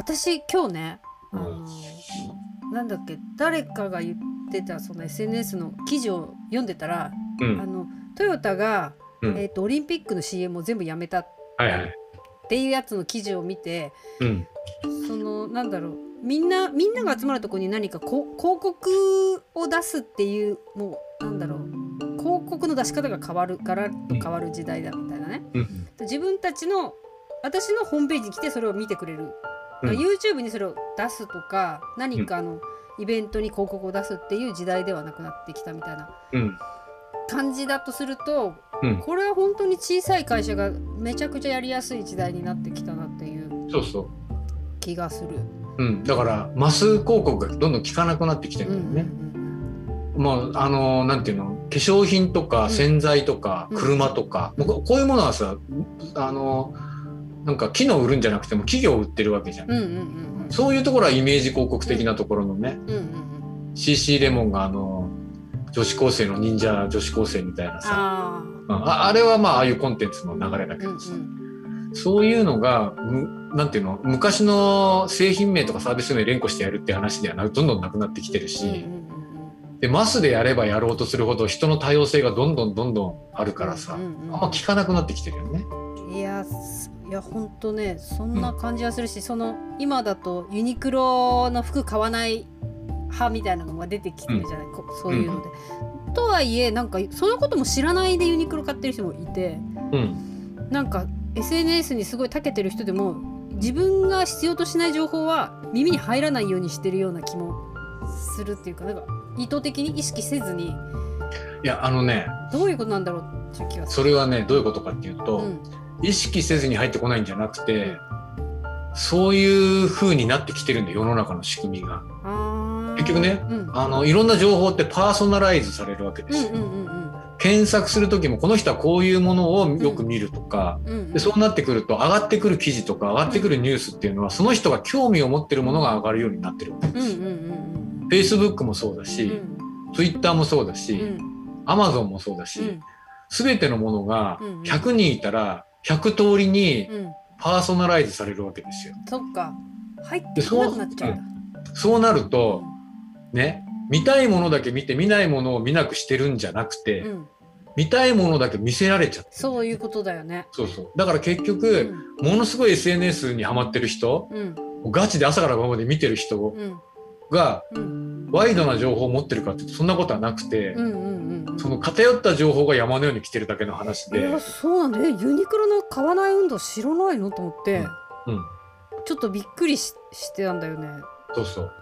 私今日ねあのうんなんだっけ誰かが言ってたその SNS の記事を読んでたら、うん。あのトヨタが、うん。えー、とオリンピックの CM を全部やめたっはいはいていうやつの記事を見てうん。そのなんだろうみんなみんなが集まるところに何かこ広告を出すっていうもうなんだろう広告の出し方が変わるガラッと変わる時代だみたいなね。うん。自分たちの私のホームページに来てそれを見てくれる、うん。YouTube にそれを出すとか何かのイベントに広告を出すっていう時代ではなくなってきたみたいなうん。感じだとするとうん。これは本当に小さい会社がめちゃくちゃやりやすい時代になってきたなっていう気がする。う、うん、だからマス広告がどんどん効かなくなってきてるうんんだよね、もうあのなんていうの？化粧品とかうん。洗剤とかうん。車とか、もうここういうものはさあのなんか機能売るんじゃなくても企業を売ってるわけじゃん、そういうところはイメージ広告的なところのね、CC レモンがあの女子高生の忍者女子高生みたいなさ。あうんああれはまあああいうコンテンツの流れだけーうんどさ、うん。そういうのがむなんていうの昔の製品名とかサービス名連呼してやるって話ではなどんどんなくなってきてるし、でマスでやればやろうとするほど人の多様性がどんどんどんどんあるからさ、あんま聞かなくなってきてるよね。いやすいやほんとねそんな感じはするし、その今だとユニクロの服買わない派みたいなのが出てきてるじゃない、こそういうので。とはいえなんかそのことも知らないでユニクロ買ってる人もいてうん、なんか SNS にすごい長けてる人でも自分が必要としない情報は耳に入らないようにしてるような気もするっていうかなんか意図的に意識せずに。いやあのねどういうことなんだろうっていう気がすそれはねどういうことかっていうと、る。うん意識せずに入ってこないんじゃなくて、そういう風になってきてるんだよ世の中の仕組みが。結局ねうん。あのいろんな情報ってパーソナライズされるわけですよ。うんうんうん検索する時もこの人はこういうものをよく見るとか、うんうんでそうなってくると上がってくる記事とか上がってくるニュースっていうのはその人が興味を持ってるものが上がるようになってるわけです。うんうんうん。Facebook もそうだし、うん。Twitter もそうだし、うん。Amazon もそうだし、うん。全てのものがうんうん。100人いたら100通りにうん。パーソナライズされるわけですよ。そっか。入ってこなくなっちゃう。そうなるとね見たいものだけ見て見ないものを見なくしてるんじゃなくて、うん。見たいものだけ見せられちゃってる。そういうことだよね。そうそう。だから結う局、ん。ものすごい SNS にハマってる人うん。ガチで朝から晩まで見てる人うん。がうんワイドな情報を持ってるかってそんなことはなくて、うんうんうんその偏った情報が山のように来てるだけの話いで、やそうなんだ。えユニクロの買わない運動知らないの？と思って。うん、ちょっとびっくりししてたんだよね。そうそう。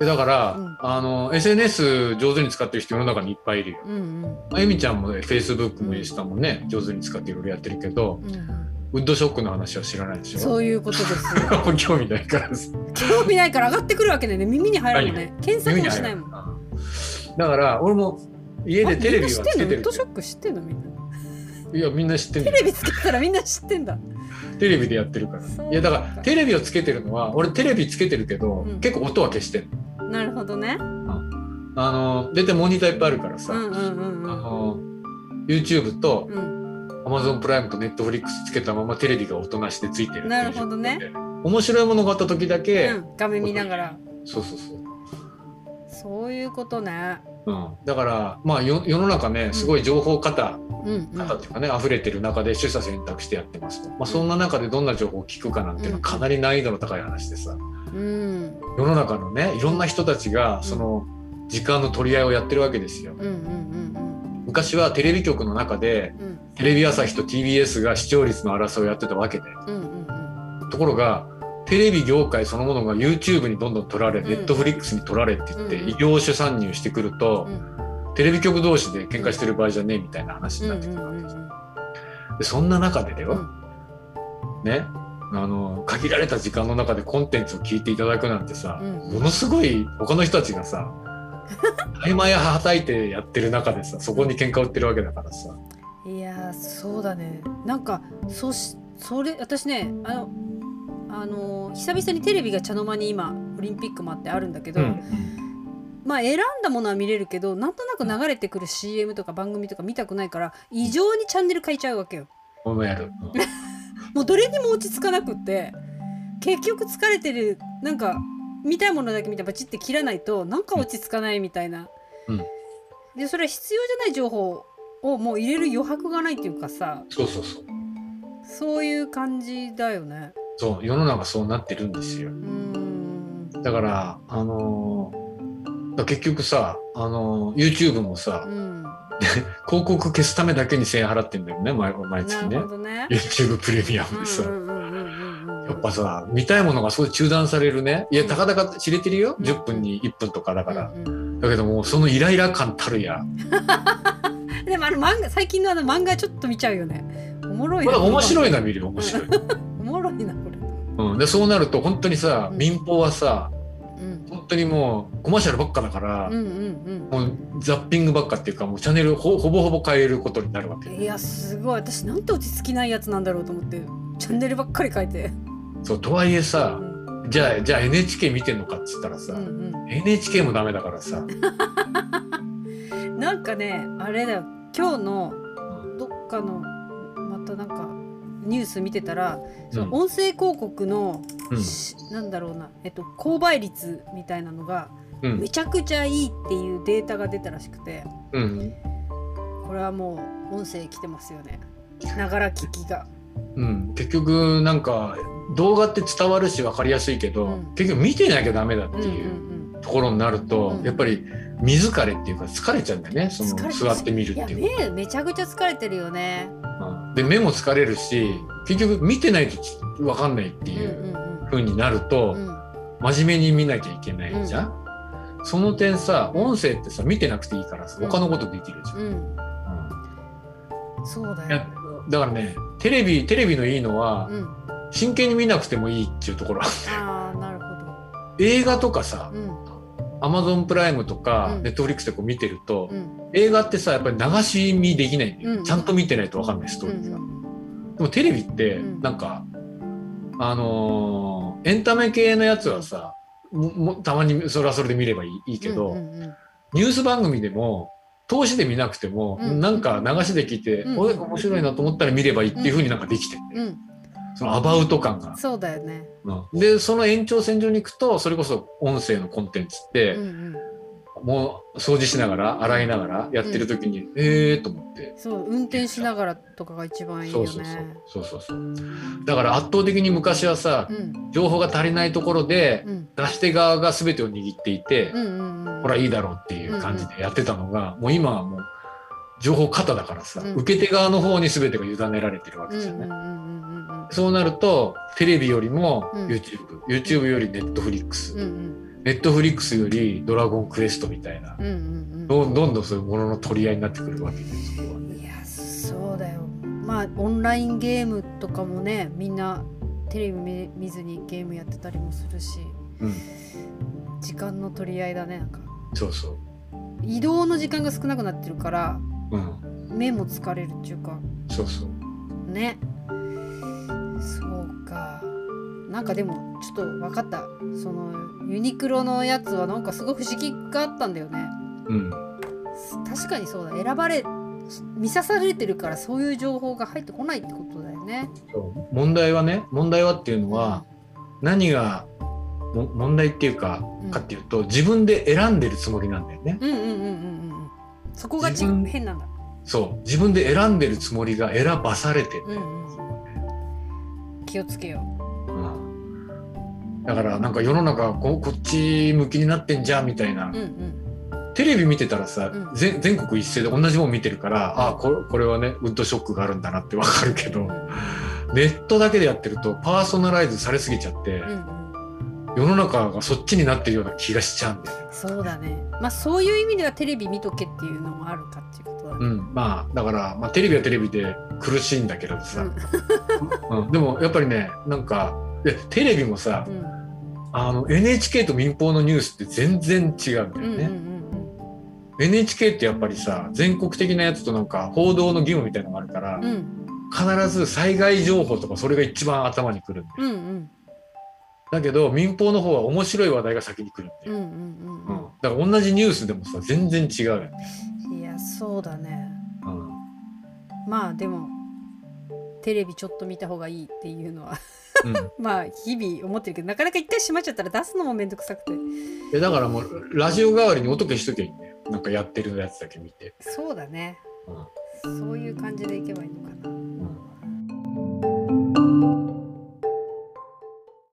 でだから、うん。あの SNS 上手に使ってる人世の中にいっぱいいるよ。うんうん。まあエミちゃんもね Facebook もインスタもね上手に使っていろいろやってるけど、うんうんウッドショックの話は知らないでしょ。そういうことです。よ興味ないから。興味ないから上がってくるわけだよね。耳に入らんもんね。検索もしないもん。ん。だから俺も家でテレビはつけてあみんな知ってんの？ウッるドショック知ってんのみんな？いやみんな知ってんテのレビつけたらみんな知ってんだ。テレビでやってるから。いやだからテレビをつけてるのは俺テレビつけてるけど、うん。結構音は消してるなるほどね。あの大体モニターいっぱいあるからさ、うんうんうんうん。あの YouTube とうん Amazon プライムと Netflix つけたままテレビが音なしでついてるなるほどね。面白いものがあった時だけ、うん画面見ながら。そうそうそう、そういうことね。うん、だからまあよ世の中ねすごい情報型、うんうん。型っていうかね溢れてる中で取捨選択してやってますと、まあ、そんな中でどんな情報を聞くかなんていうのはかなり難易度の高い話でさ。うん。世の中のねいろんな人たちがその時間の取り合いをやってるわけですよ。うんうんうん昔はテレビ局の中でうんうんテレビ朝日と TBS が視聴率の争いをやってたわけで。うんうんうん。ところがテレビ業界そのものが YouTube にどんどん取られ、うん。Netflix に取られって言って、うん。異業種参入してくると、うん。テレビ局同士で喧嘩してる場合じゃねえみたいな話になってくるわけです。でそんな中でだよ、ねあの限られた時間の中でコンテンツを聞いていただくなんてさ、うん。ものすごい他の人たちがさ合間やはたいてやってる中でさそこに喧嘩売ってるわけだからさ。いやーそうだね。なんかそしそれ私ねあのあのー久々にテレビが茶の間に今オリンピックもあってあるんだけど、うん。まあ選んだものは見れるけどなんとなく流れてくる CM とか番組とか見たくないから異常にチャンネル変えちゃうわけよ。このやる、もうどれにも落ち着かなくって結局疲れてるなんか見たいものだけ見てバチって切らないとなんか落ち着かないみたいな、うん。でそれは必要じゃない情報をもう入れる余白がないっていうかさそうそうそう。そういう感じだよね。そう世の中そうなってるんですよ。だからあのー結局さあのー YouTube もさうん。広告消すためだけに1000円払ってんだよね毎毎月ね。ね。YouTube プレミアムでさ、うんうんやっぱさ見たいものがそう中断されるね。いやたかだか知れてるよ。うん。10分に1分とかだから、うんうんだけどもそのイライラ感たるや でもあの漫画最近のあの漫画ちょっと見ちゃうよね。おもろいな。面白いな見るよ面白い、おもろいなこれ。うん、でそうなると本当にさうん。民放はさうん。本当にもうコマーシャルばっかだから、うんうんもうザッピングばっかっていうかもうチャンネルほほぼほぼ変えることになるわけ。うんいやすごい。私なんて落ち着きないやつなんだろうと思ってチャンネルばっかり変えて。そうとはいえさうん。じゃあじゃあ NHK 見てんのかっつったらさ、うん NHK もダメだからさ、うん、なんかねあれだよ今日のうん。どっかのまたなんかニュース見てたら、そのうん。音声広告の、うん。しなんだろうな、えっと、購買率みたいなのがうん。めちゃくちゃいいっていうデータが出たらしくてうん。これはもう音声来てますよね。ながら聞きが。うん、結局なんか動画って伝わるし分かりやすいけど、うん。結局見てなきゃダメだってう。んうんいうところになると、うん。やっぱり水疲れっていうか疲れちゃうんだよね。その座って見るっていう目めちゃくちゃ疲れてるよね。うん。で目も疲れるし結局見てないと分かんないってうんいうう風になると、んうん。真面目に見なきゃいけないじゃん、その点さ音声ってさ見てなくていいからさ他のことできるじゃん、うん。うん。うんそうだよ。だからねテレビテレビのいいのは、うん、真剣に見なくてもいいっていうところああなるほ映画とかさど。うんアマゾンプライムとかうん。ネットフリックスでこう見てると、うん。映画ってさやっぱり流し見できないんだよ、うん。ちゃんと見てないと分かんないストーリーが、でもテレビってうん。なんか、あのーエンタメ系のやつはさももたまにそれはそれで見ればいいいいけど、うんうんうん。ニュース番組でも投資で見なくても、うん。なんか流しで聞いて、うん。おい面白いなと思ったら見ればいいっていう風になんかできてる、うん、そのアバウト感が、そうだよね。うん。でその延長線上に行くとそれこそ音声のコンテンツって、うんうん、もう掃除しながら洗いながらやってる時に、ええーと思って。そう運転しながらとかが一番いいよそうそうそうね。そうそうそう。だから圧倒的に昔はさ、うん。情報が足りないところでうん。出し手側が全てを握っていて、うんうんうん。ほらいいだろうっていう感じでやってたのが、もう今はもう情報過多だからさ、うん。受け手側の方に全てが委ねられてるわうんうんけじゃない、うんうんうんそうなるとテレビよりもうん。YouTube、YouTube より Netflix、うんうん。ネットフリックスよりドラゴンクエストみたいな、うんうんどんどんどんそういうものの取り合いになってくるわけです。いやそうだよ。まあオンラインゲームとかもねみんなテレビ見見ずにゲームやってたりもするし、うん。時間の取り合いだねなんか。そうそ移動の時間が少なくなってるからううん。目も疲れるっていうか。そうそう。ねそうか。なんかでもちょっと分かった。そのユニクロのやつはなんかすごい不思議があったんだよね。うん。確かにそうだ。選ばれ見さされてるからそういう情報が入ってこないってことだよね。そう。問題はね問題はっていうのは、何がも問題っていうか、うん。かっていうと自分で選んでるつもりなんだよね。うんうんうんうんうんうん。そこがち自分変なんだ。そう。自分で選んでるつもりが選ばされてる、うんうんうん気をつけよう。ん。だからなんか世の中ここっち向きになってんじゃんみたいな、ううんうん。テレビ見てたらさ、うん。全全国一斉で同じもん見てるから、あこれこれはねウッドショックがあるんだなってわかるけど、うん。ネットだけでやってるとパーソナライズされすぎちゃって、うんうん。世の中がそっちになってるような気がしちゃうんだよね。そうだね。まあそういう意味ではテレビ見とけっていうのもあるかっていううん、まあだから、まあ、テレビはテレビで苦しいんだけどさ、うん。うん。でもやっぱりねなんかでテレビもさ、うん。あの NHK と民放のニュースって全然違うんだよね、うんうんうん NHK ってやっぱりさ全国的なやつとなんか報道の義務みたいなのがあるから、うん。うん必ず災害情報とかそれが一番頭にくるんだよ。うんうん。だけど民放の方は面白い話題が先に来るんだよ、うんうんうん。うん。だから同じニュースでもさ全然違うよね、そうだね。うん。まあでもテレビちょっと見た方がいいっていうのは。うん、まあ日々思ってるけどなかなか一回閉まっちゃったら出すのもめんどくさくて。えだからもうラジオ代わりに音消しときゃいいんだよ。なんかやってるやつだけ見て、そうだね。うん。そういう感じでいけばいいのか